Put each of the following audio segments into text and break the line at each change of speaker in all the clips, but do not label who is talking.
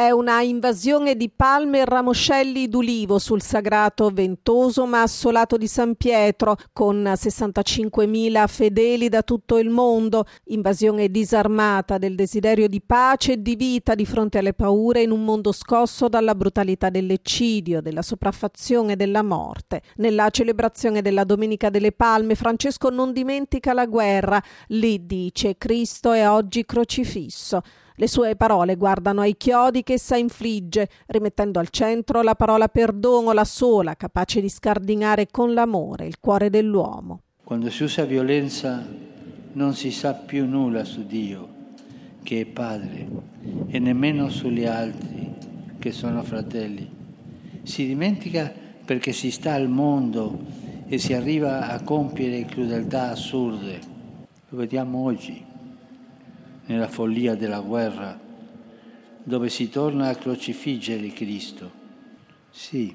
È una invasione di palme e ramoscelli d'ulivo sul sagrato ventoso ma assolato di San Pietro, con 65.000 fedeli da tutto il mondo, invasione disarmata del desiderio di pace e di vita di fronte alle paure in un mondo scosso dalla brutalità dell'eccidio, della sopraffazione e della morte. Nella celebrazione della Domenica delle Palme, Francesco non dimentica la guerra, lì dice Cristo è oggi crocifisso. Le sue parole guardano ai chiodi che essa infligge, rimettendo al centro la parola perdono, la sola capace di scardinare con l'amore il cuore dell'uomo.
Quando si usa violenza non si sa più nulla su Dio, che è Padre, e nemmeno sugli altri, che sono fratelli. Si dimentica perché si sta al mondo e si arriva a compiere crudeltà assurde. Lo vediamo oggi nella follia della guerra, dove si torna a crocifiggere Cristo. Sì,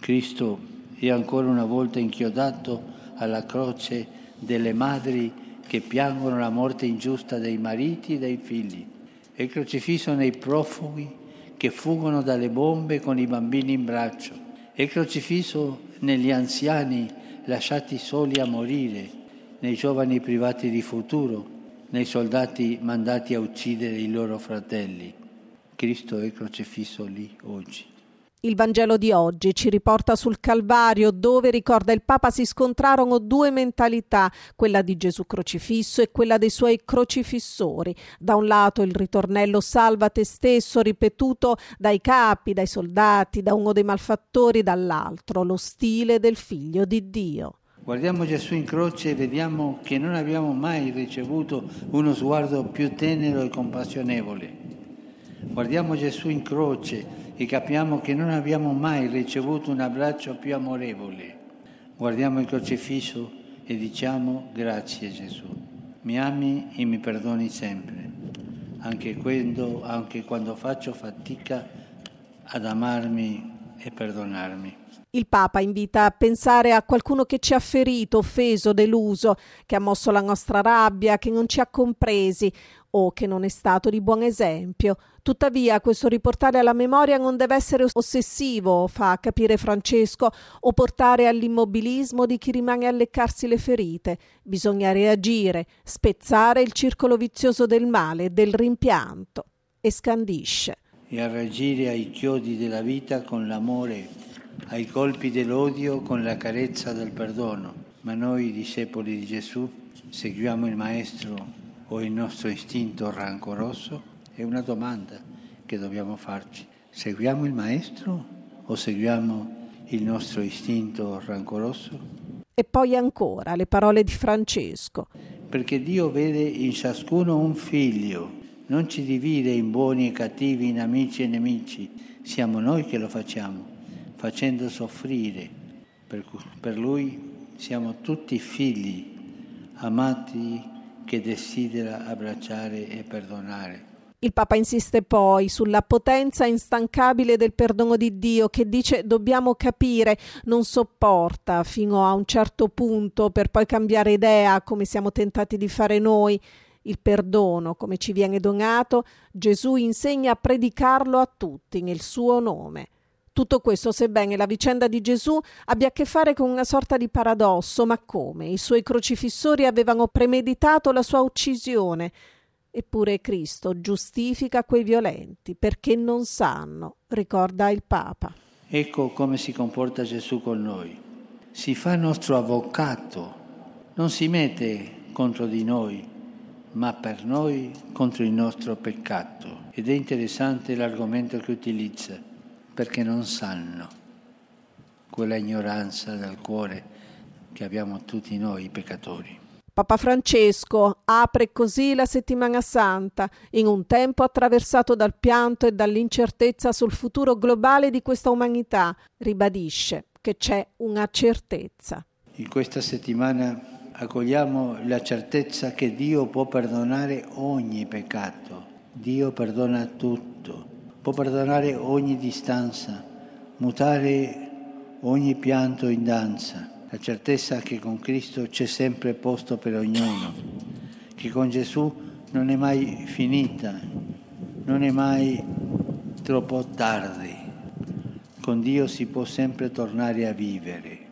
Cristo è ancora una volta inchiodato alla croce delle madri che piangono la morte ingiusta dei mariti e dei figli. È crocifisso nei profughi che fuggono dalle bombe con i bambini in braccio. È crocifisso negli anziani lasciati soli a morire, nei giovani privati di futuro, nei soldati mandati a uccidere i loro fratelli. Cristo è crocifisso lì oggi.
Il Vangelo di oggi ci riporta sul Calvario dove, ricorda il Papa, si scontrarono due mentalità, quella di Gesù crocifisso e quella dei suoi crocifissori. Da un lato il ritornello salva te stesso ripetuto dai capi, dai soldati, da uno dei malfattori, dall'altro lo stile del figlio di Dio.
Guardiamo Gesù in croce e vediamo che non abbiamo mai ricevuto uno sguardo più tenero e compassionevole. Guardiamo Gesù in croce e capiamo che non abbiamo mai ricevuto un abbraccio più amorevole. Guardiamo il crocifisso e diciamo grazie Gesù. Mi ami e mi perdoni sempre, anche quando, anche quando faccio fatica ad amarmi e perdonarmi.
Il Papa invita a pensare a qualcuno che ci ha ferito, offeso, deluso, che ha mosso la nostra rabbia, che non ci ha compresi o che non è stato di buon esempio. Tuttavia, questo riportare alla memoria non deve essere ossessivo, fa capire Francesco, o portare all'immobilismo di chi rimane a leccarsi le ferite. Bisogna reagire, spezzare il circolo vizioso del male, del rimpianto. E scandisce.
E a reagire ai chiodi della vita con l'amore ai colpi dell'odio con la carezza del perdono. Ma noi, discepoli di Gesù, seguiamo il Maestro o il nostro istinto rancoroso? È una domanda che dobbiamo farci. Seguiamo il Maestro o seguiamo il nostro istinto rancoroso?
E poi ancora le parole di Francesco.
Perché Dio vede in ciascuno un figlio, non ci divide in buoni e cattivi, in amici e nemici, siamo noi che lo facciamo facendo soffrire. Per, per lui siamo tutti figli amati che desidera abbracciare e perdonare.
Il Papa insiste poi sulla potenza instancabile del perdono di Dio che dice dobbiamo capire, non sopporta fino a un certo punto per poi cambiare idea come siamo tentati di fare noi. Il perdono, come ci viene donato, Gesù insegna a predicarlo a tutti nel suo nome. Tutto questo, sebbene la vicenda di Gesù abbia a che fare con una sorta di paradosso, ma come? I suoi crocifissori avevano premeditato la sua uccisione. Eppure Cristo giustifica quei violenti perché non sanno, ricorda il Papa.
Ecco come si comporta Gesù con noi. Si fa nostro avvocato, non si mette contro di noi, ma per noi contro il nostro peccato. Ed è interessante l'argomento che utilizza perché non sanno quella ignoranza del cuore che abbiamo tutti noi peccatori.
Papa Francesco apre così la settimana santa in un tempo attraversato dal pianto e dall'incertezza sul futuro globale di questa umanità. Ribadisce che c'è una certezza.
In questa settimana accogliamo la certezza che Dio può perdonare ogni peccato. Dio perdona tutto può perdonare ogni distanza, mutare ogni pianto in danza, la certezza che con Cristo c'è sempre posto per ognuno, che con Gesù non è mai finita, non è mai troppo tardi. Con Dio si può sempre tornare a vivere.